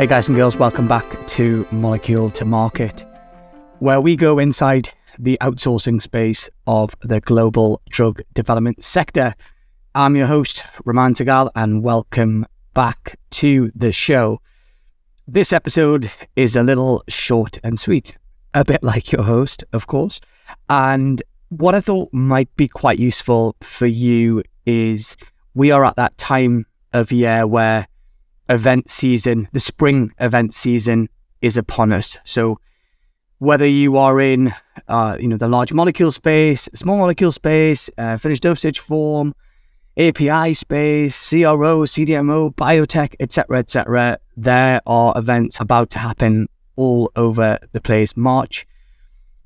Hey guys and girls, welcome back to Molecule to Market, where we go inside the outsourcing space of the global drug development sector. I'm your host, Raman Sehgal, and welcome back to the show. This episode is a little short and sweet, a bit like your host, of course. And what I thought might be quite useful for you is we are at that time of year where event season, the spring event season is upon us. So whether you are in, uh, you know, the large molecule space, small molecule space, uh, finished dosage form, API space, CRO, CDMO, biotech, etc., etc., there are events about to happen all over the place. March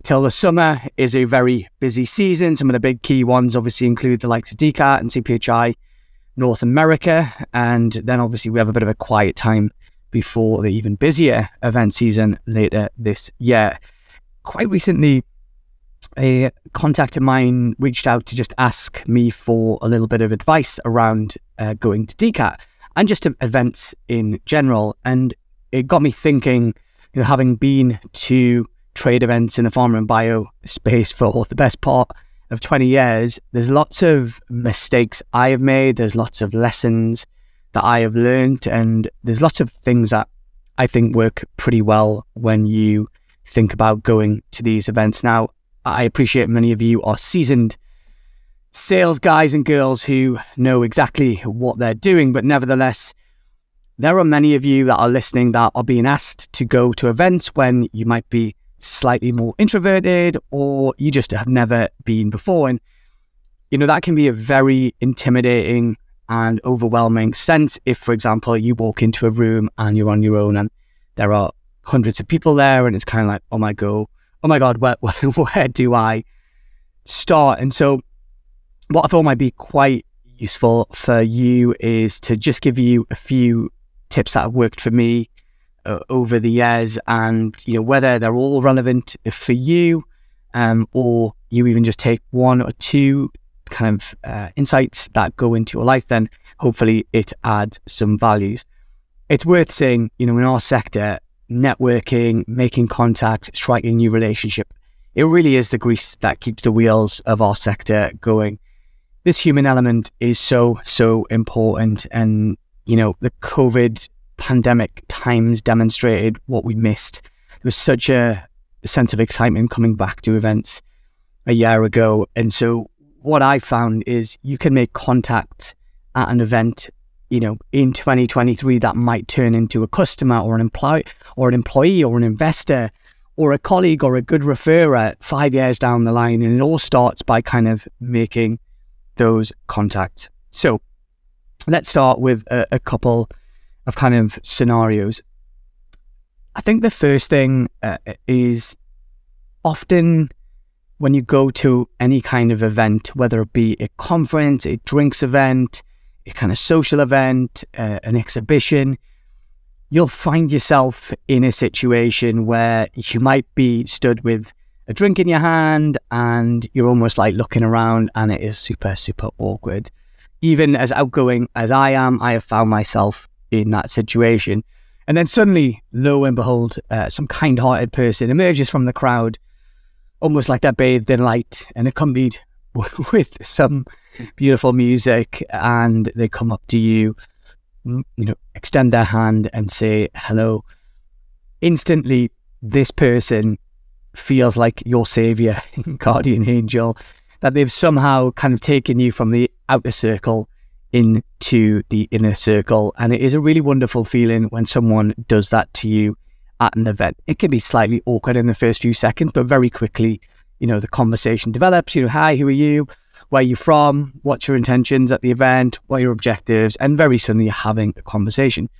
till the summer is a very busy season. Some of the big key ones obviously include the likes of DCAT and CPHI North America. And then obviously we have a bit of a quiet time before the even busier event season later this year. Quite recently, a contact of mine reached out to just ask me for a little bit of advice around uh, going to DCAT and just events in general. And it got me thinking, you know, having been to trade events in the pharma and bio space for the best part of 20 years, there's lots of mistakes I have made. There's lots of lessons that I have learned. And there's lots of things that I think work pretty well when you think about going to these events. Now, I appreciate many of you are seasoned sales guys and girls who know exactly what they're doing, but nevertheless, there are many of you that are listening that are being asked to go to events when you might be slightly more introverted or you just have never been before. And, you know, that can be a very intimidating and overwhelming sense if, for example, you walk into a room and you're on your own and there are hundreds of people there and it's kind of like, oh my god, oh my god, where, where, where do I start? And so, what I thought might be quite useful for you is to just give you a few tips that have worked for me uh, over the years, and you know whether they're all relevant for you, um, or you even just take one or two kind of uh, insights that go into your life, then hopefully it adds some values. It's worth saying, you know, in our sector, networking, making contact, striking new relationship, it really is the grease that keeps the wheels of our sector going. This human element is so, so important. And, you know, the COVID pandemic times demonstrated what we missed. There was such a sense of excitement coming back to events a year ago. And so what I found is you can make contact at an event, you know, in 2023 that might turn into a customer or an employee or an employee or an investor or a colleague or a good referrer five years down the line. And it all starts by kind of making those contacts. So let's start with a, a couple of kind of scenarios. I think the first thing uh, is often when you go to any kind of event, whether it be a conference, a drinks event, a kind of social event, uh, an exhibition, you'll find yourself in a situation where you might be stood with a drink in your hand and you're almost like looking around and it is super, super awkward. Even as outgoing as I am, I have found myself in that situation. And then suddenly, lo and behold, uh, some kind hearted person emerges from the crowd, almost like they're bathed in light and accompanied with some beautiful music. And they come up to you, you know, extend their hand and say hello. Instantly, this person feels like your savior, guardian angel, that they've somehow kind of taken you from the outer circle into the inner circle. And it is a really wonderful feeling when someone does that to you at an event. It can be slightly awkward in the first few seconds, but very quickly, you know, the conversation develops. You know, hi, who are you? Where are you from? What's your intentions at the event? What are your objectives? And very suddenly you're having a conversation.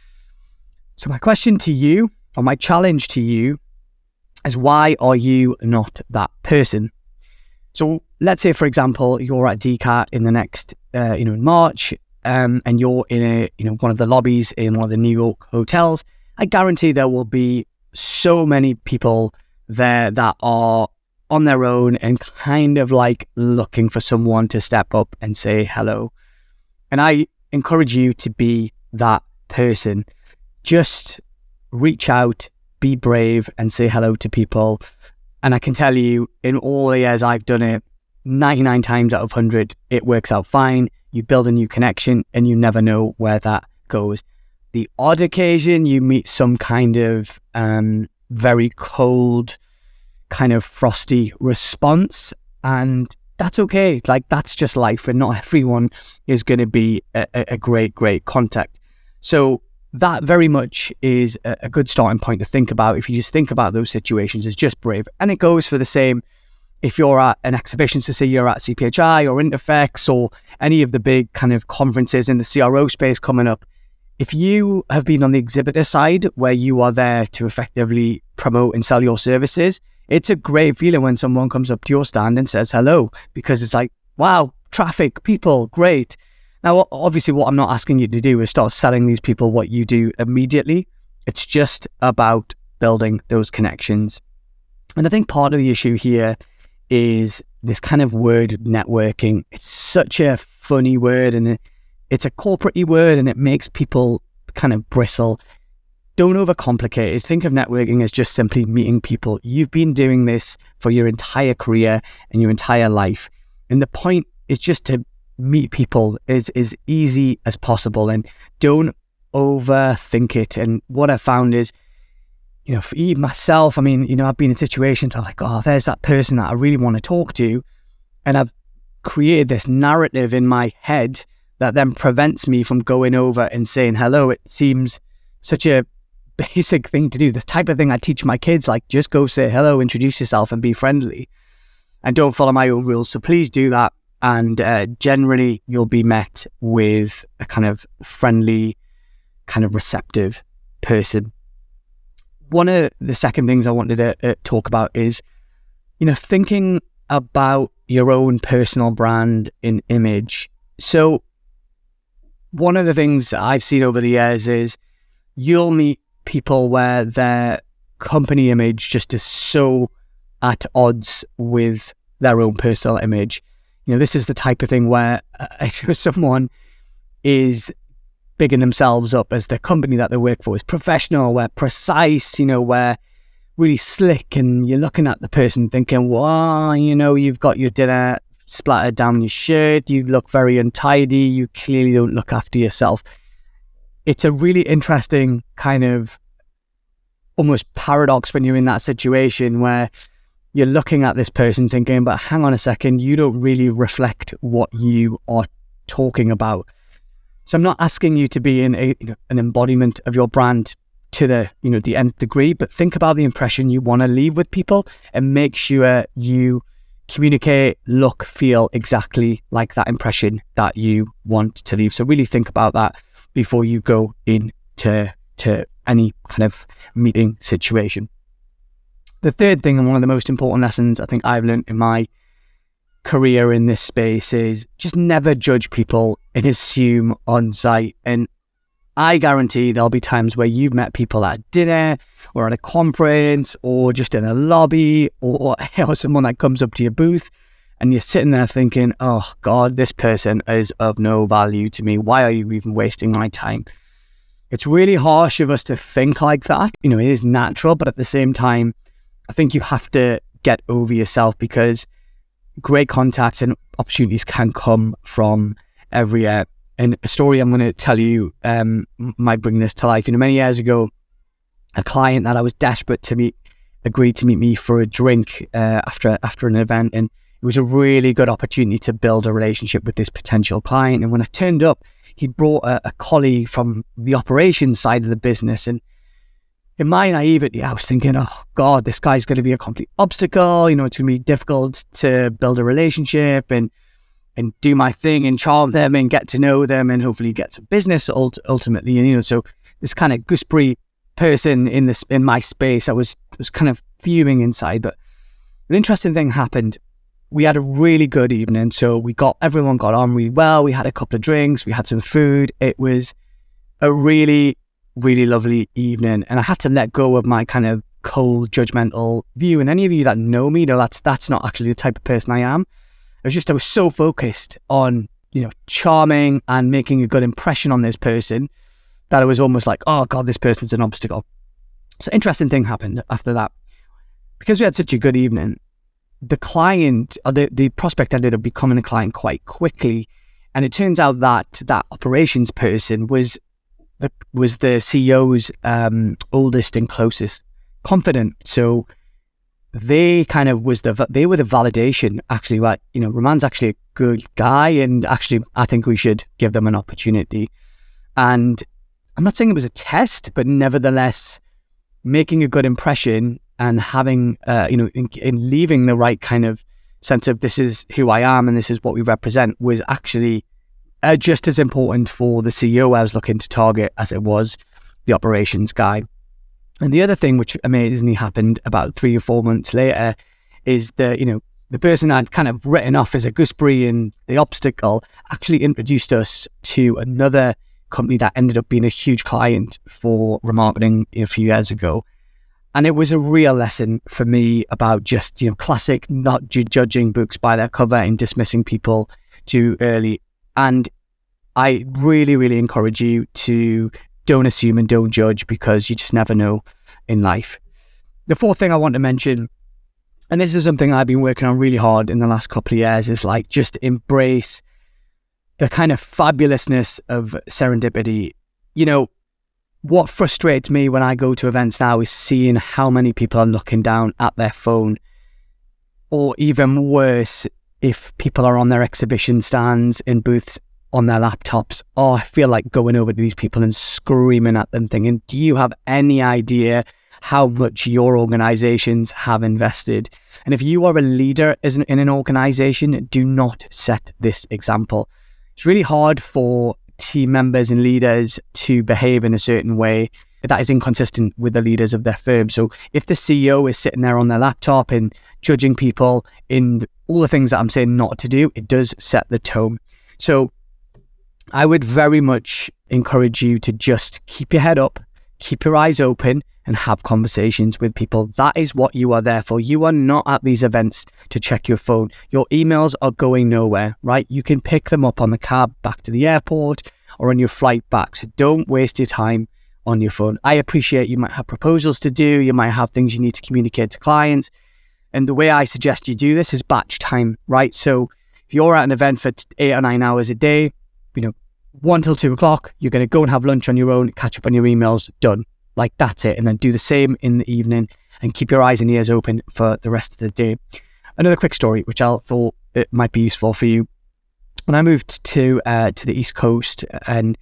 So, my question to you, or my challenge to you, is why are you not that person? So, let's say, for example, you're at DCAT in the next, uh, you know, in March, um, and you're in a you know one of the lobbies in one of the New York hotels, I guarantee there will be so many people there that are on their own and kind of like looking for someone to step up and say hello. And I encourage you to be that person. Just reach out, be brave, and say hello to people. And I can tell you, in all the years I've done it, 99 times out of 100, it works out fine. You build a new connection and you never know where that goes. The odd occasion you meet some kind of um, very cold, kind of frosty response, and that's okay. Like, that's just life, and not everyone is going to be a, a great, great contact. So, that very much is a, a good starting point to think about. If you just think about those situations as just brave, and it goes for the same if you're at an exhibition, so say you're at CPHI or Interfex or any of the big kind of conferences in the CRO space coming up, if you have been on the exhibitor side where you are there to effectively promote and sell your services, it's a great feeling when someone comes up to your stand and says hello because it's like, wow, traffic, people, great. Now, obviously, what I'm not asking you to do is start selling these people what you do immediately. It's just about building those connections. And I think part of the issue here is this kind of word networking. It's such a funny word and it's a corporate word and it makes people kind of bristle. Don't overcomplicate it. Think of networking as just simply meeting people. You've been doing this for your entire career and your entire life. And the point is just to meet people as, as easy as possible and don't overthink it. And what I found is you know, for myself, I mean, you know, I've been in situations where like, oh, there's that person that I really want to talk to. And I've created this narrative in my head that then prevents me from going over and saying hello. It seems such a basic thing to do. This type of thing I teach my kids, like just go say hello, introduce yourself, and be friendly. And don't follow my own rules. So please do that. And uh, generally, you'll be met with a kind of friendly, kind of receptive person one of the second things I wanted to uh, talk about is, you know, thinking about your own personal brand in image. So, one of the things I've seen over the years is you'll meet people where their company image just is so at odds with their own personal image. You know, this is the type of thing where uh, someone is bigging themselves up as the company that they work for is professional, we're precise, you know, we're really slick, and you're looking at the person thinking, well, you know, you've got your dinner splattered down your shirt, you look very untidy, you clearly don't look after yourself. It's a really interesting kind of almost paradox when you're in that situation where you're looking at this person thinking, but hang on a second, you don't really reflect what you are talking about. So I'm not asking you to be in a, you know, an embodiment of your brand to the you know the nth degree, but think about the impression you want to leave with people and make sure you communicate, look, feel exactly like that impression that you want to leave. So really think about that before you go into to any kind of meeting situation. The third thing and one of the most important lessons I think I've learned in my career in this space is just never judge people and assume on sight. And I guarantee there'll be times where you've met people at dinner or at a conference or just in a lobby or, or someone that comes up to your booth and you're sitting there thinking, oh God, this person is of no value to me. Why are you even wasting my time? It's really harsh of us to think like that. You know, it is natural, but at the same time, I think you have to get over yourself because great contacts and opportunities can come from everywhere. And a story I'm going to tell you um, might bring this to life. You know, many years ago, a client that I was desperate to meet agreed to meet me for a drink uh, after after an event, and it was a really good opportunity to build a relationship with this potential client. And when I turned up, he brought a, a colleague from the operations side of the business, and in my naivety, I was thinking, oh God, this guy's going to be a complete obstacle. You know, it's going to be difficult to build a relationship and and do my thing and charm them and get to know them and hopefully get some business ultimately. And you know, so this kind of gooseberry person in this in my space, I was was kind of fuming inside. But an interesting thing happened. We had a really good evening, so we got everyone got on really well. We had a couple of drinks, we had some food. It was a really really lovely evening. And I had to let go of my kind of cold, judgmental view. And any of you that know me know that's that's not actually the type of person I am. It was just I was so focused on, you know, charming and making a good impression on this person that I was almost like, oh God, this person's an obstacle. So interesting thing happened after that. Because we had such a good evening, the client or the, the prospect ended up becoming a client quite quickly. And it turns out that that operations person was was the CEO's um, oldest and closest confidant. So they kind of was the they were the validation actually that you know Raman's actually a good guy and actually I think we should give them an opportunity. And I'm not saying it was a test, but nevertheless making a good impression and having uh, you know in, in leaving the right kind of sense of this is who I am and this is what we represent was actually uh, just as important for the CEO I was looking to target as it was the operations guy. And the other thing which amazingly happened about three or four months later is that, you know, the person I'd kind of written off as a gooseberry and the obstacle actually introduced us to another company that ended up being a huge client for remarketing a few years ago. And it was a real lesson for me about just, you know, classic not judging books by their cover and dismissing people too early. And I really, really encourage you to don't assume and don't judge because you just never know in life. The fourth thing I want to mention, and this is something I've been working on really hard in the last couple of years, is like just embrace the kind of fabulousness of serendipity. You know, what frustrates me when I go to events now is seeing how many people are looking down at their phone, or even worse, if people are on their exhibition stands in booths on their laptops. Oh, I feel like going over to these people and screaming at them, thinking, Do you have any idea how much your organizations have invested? And if you are a leader in an organization, do not set this example. It's really hard for team members and leaders to behave in a certain way that is inconsistent with the leaders of their firm. So if the CEO is sitting there on their laptop and judging people in all the things that I'm saying not to do, it does set the tone. So I would very much encourage you to just keep your head up, keep your eyes open, and have conversations with people. That is what you are there for. You are not at these events to check your phone. Your emails are going nowhere, right? You can pick them up on the cab back to the airport or on your flight back. So don't waste your time on your phone. I appreciate you might have proposals to do, you might have things you need to communicate to clients. And the way I suggest you do this is batch time, right? So if you're at an event for eight or nine hours a day, you know, one till two o'clock, you're going to go and have lunch on your own, catch up on your emails, done. Like that's it. And then do the same in the evening and keep your eyes and ears open for the rest of the day. Another quick story, which I thought it might be useful for you. When I moved to uh, to the East Coast, and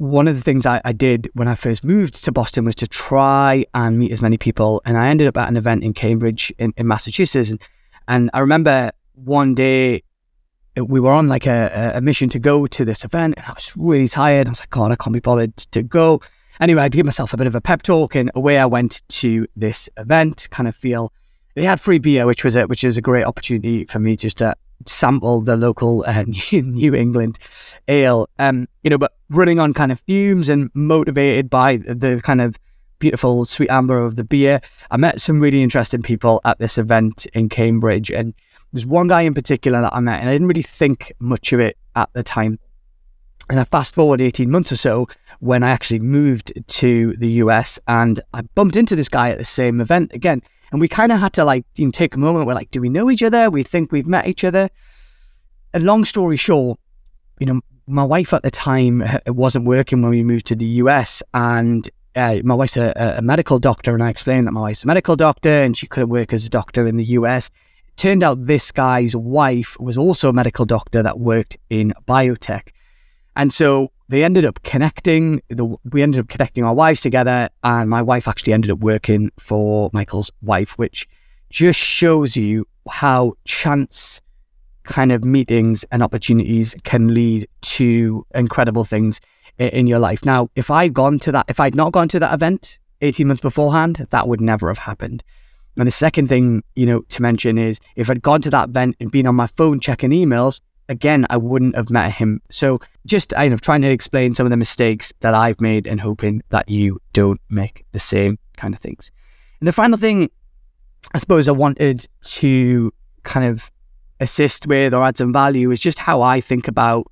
one of the things I, I did when I first moved to Boston was to try and meet as many people. And I ended up at an event in Cambridge in, in Massachusetts. And, and I remember one day uh, we were on like a, a mission to go to this event and I was really tired. I was like, God, I can't be bothered to go. Anyway, I give myself a bit of a pep talk and away I went to this event, kind of feel they had free beer, which was a, which was a great opportunity for me just to sample the local uh, New England ale. Um, you know, but running on kind of fumes and motivated by the kind of beautiful sweet amber of the beer, I met some really interesting people at this event in Cambridge and there's one guy in particular that I met, and I didn't really think much of it at the time. And I fast forward 18 months or so when I actually moved to the US and I bumped into this guy at the same event again. And we kind of had to like you know, take a moment. We're like, do we know each other? We think we've met each other. And long story short, you know, my wife at the time wasn't working when we moved to the US. And uh, my wife's a, a medical doctor. And I explained that my wife's a medical doctor and she couldn't work as a doctor in the US It turned out this guy's wife was also a medical doctor that worked in biotech. And so they ended up connecting. The, we ended up connecting our wives together, and my wife actually ended up working for Michael's wife, which just shows you how chance kind of meetings and opportunities can lead to incredible things in your life. Now, if I'd gone to that, if I'd not gone to that event 18 months beforehand, that would never have happened. And the second thing, you know, to mention is if I'd gone to that event and been on my phone checking emails, again, I wouldn't have met him. So just you know, trying to explain some of the mistakes that I've made and hoping that you don't make the same kind of things. And the final thing I suppose I wanted to kind of assist with or add some value is just how I think about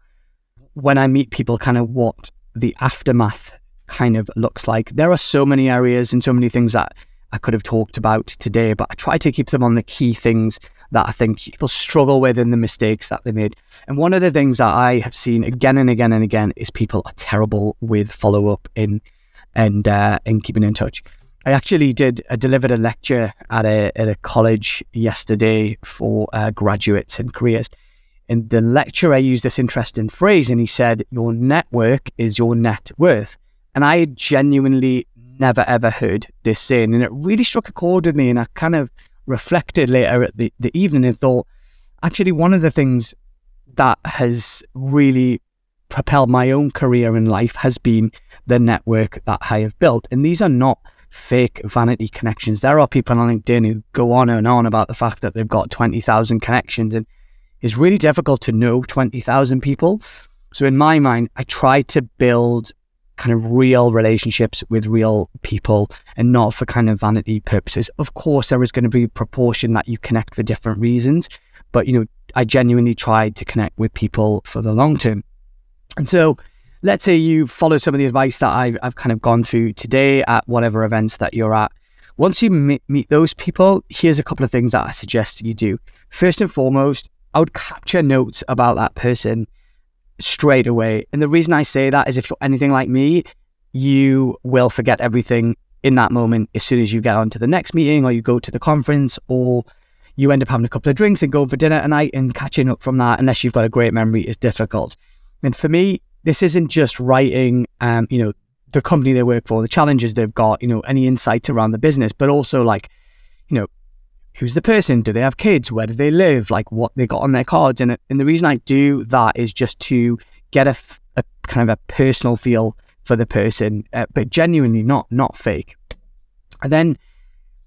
when I meet people, kind of what the aftermath kind of looks like. There are so many areas and so many things that I could have talked about today, but I try to keep them on the key things that I think people struggle with and the mistakes that they made. And one of the things that I have seen again and again and again is people are terrible with follow up in and uh, in keeping in touch. I actually did I delivered a lecture at a at a college yesterday for uh, graduates and careers. In the lecturer used this interesting phrase, and he said, "Your network is your net worth." And I genuinely never ever heard this saying, and it really struck a chord with me. And I kind of reflected later at the, the evening and thought, actually, one of the things that has really propelled my own career in life has been the network that I have built. And these are not fake vanity connections. There are people on LinkedIn who go on and on about the fact that they've got 20,000 connections, and it's really difficult to know 20,000 people. So, in my mind, I try to build kind of real relationships with real people and not for kind of vanity purposes. Of course, there is going to be a proportion that you connect for different reasons, but you know, I genuinely try to connect with people for the long term. And so, let's say you follow some of the advice that I've, I've kind of gone through today at whatever events that you're at. Once you meet, meet those people, here's a couple of things that I suggest you do. First and foremost, I would capture notes about that person straight away. And the reason I say that is if you're anything like me, you will forget everything in that moment as soon as you get on to the next meeting or you go to the conference or you end up having a couple of drinks and going for dinner at night and catching up from that unless you've got a great memory is difficult. And for me, this isn't just writing um, you know, the company they work for, the challenges they've got, you know, any insights around the business, but also like, you know, who's the person? Do they have kids? Where do they live? Like what they got on their cards. And, and the reason I do that is just to get a, a kind of a personal feel for the person, uh, but genuinely not not fake. And then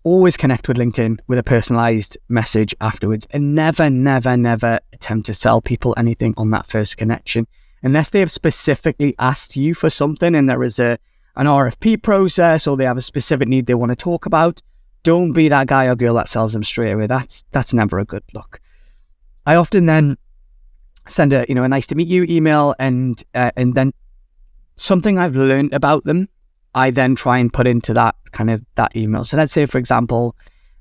always connect with LinkedIn with a personalized message afterwards, and never, never, never attempt to sell people anything on that first connection unless they have specifically asked you for something and there is a an RFP process or they have a specific need they want to talk about don't be that guy or girl that sells them straight away. That's that's never a good look. I often then send a you know a nice to meet you email and uh, and then something I've learned about them. I then try and put into that kind of that email. So let's say for example,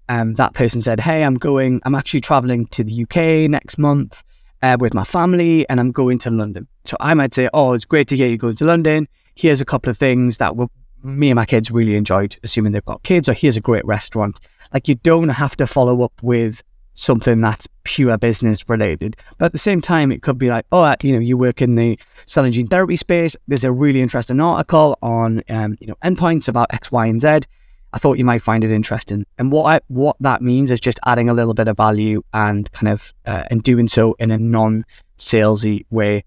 um, that person said, "Hey, I'm going. I'm actually traveling to the UK next month uh, with my family, and I'm going to London." So I might say, "Oh, it's great to hear you're going to London. Here's a couple of things that will me and my kids really enjoyed, assuming they've got kids, or here's a great restaurant. Like you don't have to follow up with something that's pure business related. But at the same time, it could be like, oh, you know, you work in the cell and gene therapy space. There's a really interesting article on, um, you know, endpoints about X, Y, and Z. I thought you might find it interesting. And what I, what that means is just adding a little bit of value and kind of uh, and doing so in a non salesy way.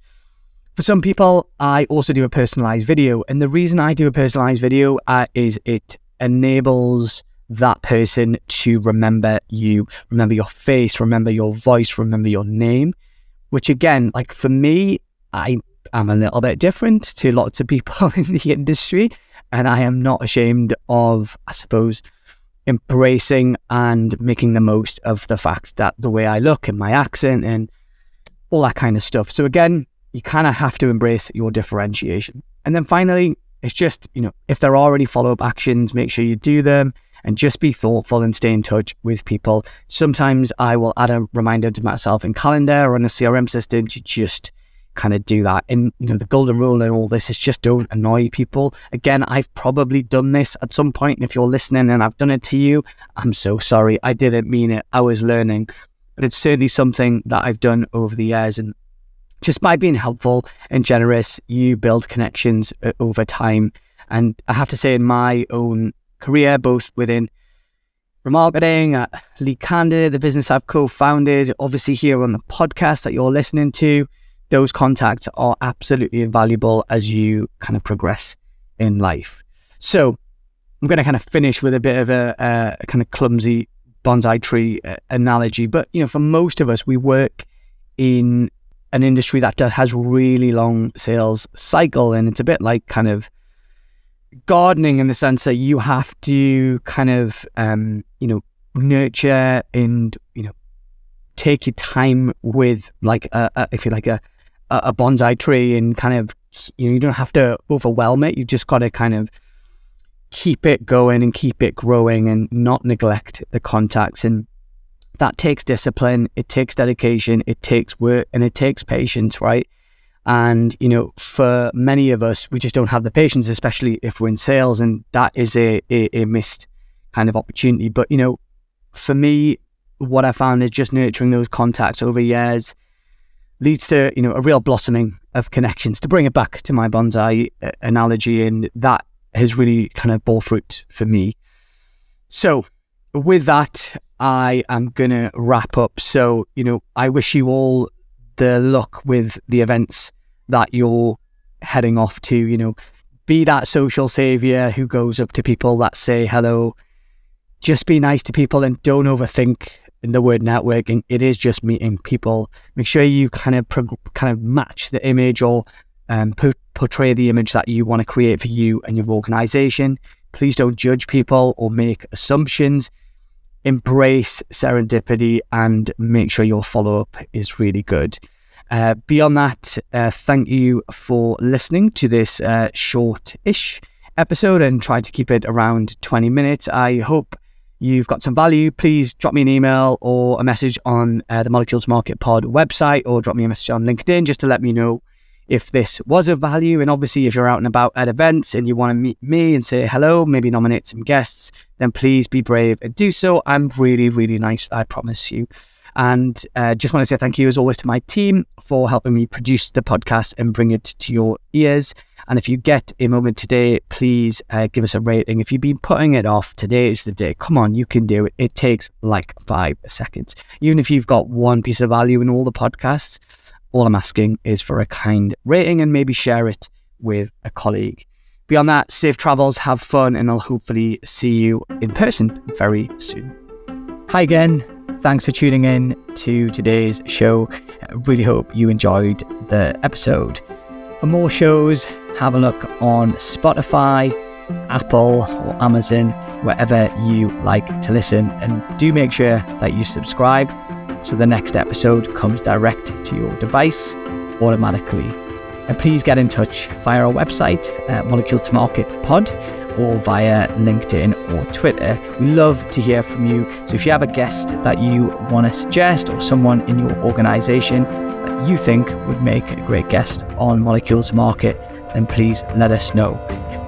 For some people, I also do a personalized video. And the reason I do a personalized video uh, is it enables that person to remember you, remember your face, remember your voice, remember your name. Which again, like for me, I am a little bit different to lots of people in the industry. And I am not ashamed of, I suppose, embracing and making the most of the fact that the way I look and my accent and all that kind of stuff. So again, you kind of have to embrace your differentiation. And then finally, it's just, you know, if there are any follow up actions, make sure you do them and just be thoughtful and stay in touch with people. Sometimes I will add a reminder to myself in calendar or in a CRM system to just kind of do that. And, you know, the golden rule and all this is just don't annoy people. Again, I've probably done this at some point. And if you're listening and I've done it to you, I'm so sorry. I didn't mean it. I was learning. But it's certainly something that I've done over the years. And just by being helpful and generous, you build connections uh, over time. And I have to say, in my own career, both within remarketing, at Lead Candidate, the business I've co founded, obviously here on the podcast that you're listening to, those contacts are absolutely invaluable as you kind of progress in life. So I'm going to kind of finish with a bit of a, a kind of clumsy bonsai tree uh, analogy. But, you know, for most of us, we work in an industry that has really long sales cycle and it's a bit like kind of gardening in the sense that you have to kind of um, you know nurture and you know take your time with like a, a, if you like a a bonsai tree and kind of you know, you don't have to overwhelm it. You just got to kind of keep it going and keep it growing and not neglect the contacts. And that takes discipline, it takes dedication, it takes work, and it takes patience, right? And, you know, for many of us, we just don't have the patience, especially if we're in sales, and that is a, a, a missed kind of opportunity. But, you know, for me, what I found is just nurturing those contacts over years leads to, you know, a real blossoming of connections. To bring it back to my bonsai uh, analogy, and that has really kind of bore fruit for me. So, with that, I am going to wrap up. So, you know, I wish you all the luck with the events that you're heading off to, you know, be that social savior who goes up to people that say hello. Just be nice to people and don't overthink in the word networking. It is just meeting people. Make sure you kind of kind of match the image or um, portray the image that you want to create for you and your organization. Please don't judge people or make assumptions. Embrace serendipity and make sure your follow up is really good. Uh, beyond that, uh, thank you for listening to this uh, short ish episode and try to keep it around 20 minutes. I hope you've got some value. Please drop me an email or a message on uh, the Molecule to Market Pod website or drop me a message on LinkedIn just to let me know if this was of value. And obviously, if you're out and about at events and you want to meet me and say hello, maybe nominate some guests, then please be brave and do so. I'm really, really nice, I promise you. And uh, just want to say thank you as always to my team for helping me produce the podcast and bring it to your ears. And if you get a moment today, please uh, give us a rating. If you've been putting it off, today is the day. Come on, you can do it. It takes like five seconds. Even if you've got one piece of value in all the podcasts, all I'm asking is for a kind rating and maybe share it with a colleague. Beyond that, safe travels, have fun, and I'll hopefully see you in person very soon. Hi again. Thanks for tuning in to today's show. I really hope you enjoyed the episode. For more shows, have a look on Spotify, Apple, or Amazon, wherever you like to listen. And do make sure that you subscribe so the next episode comes direct to your device automatically. And please get in touch via our website, uh, Molecule to Market Pod, or via LinkedIn or Twitter. We love to hear from you. So if you have a guest that you want to suggest or someone in your organization that you think would make a great guest on Molecule to Market, then please let us know.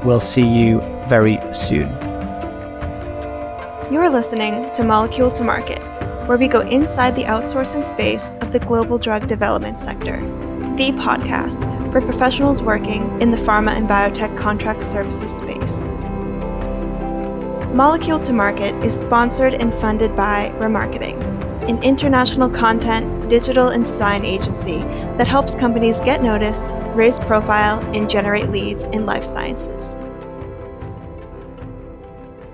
We'll see you very soon. You're listening to Molecule to Market where we go inside the outsourcing space of the global drug development sector, the podcast for professionals working in the pharma and biotech contract services space. Molecule to Market is sponsored and funded by Remarketing, an international content, digital, and design agency that helps companies get noticed, raise profile, and generate leads in life sciences.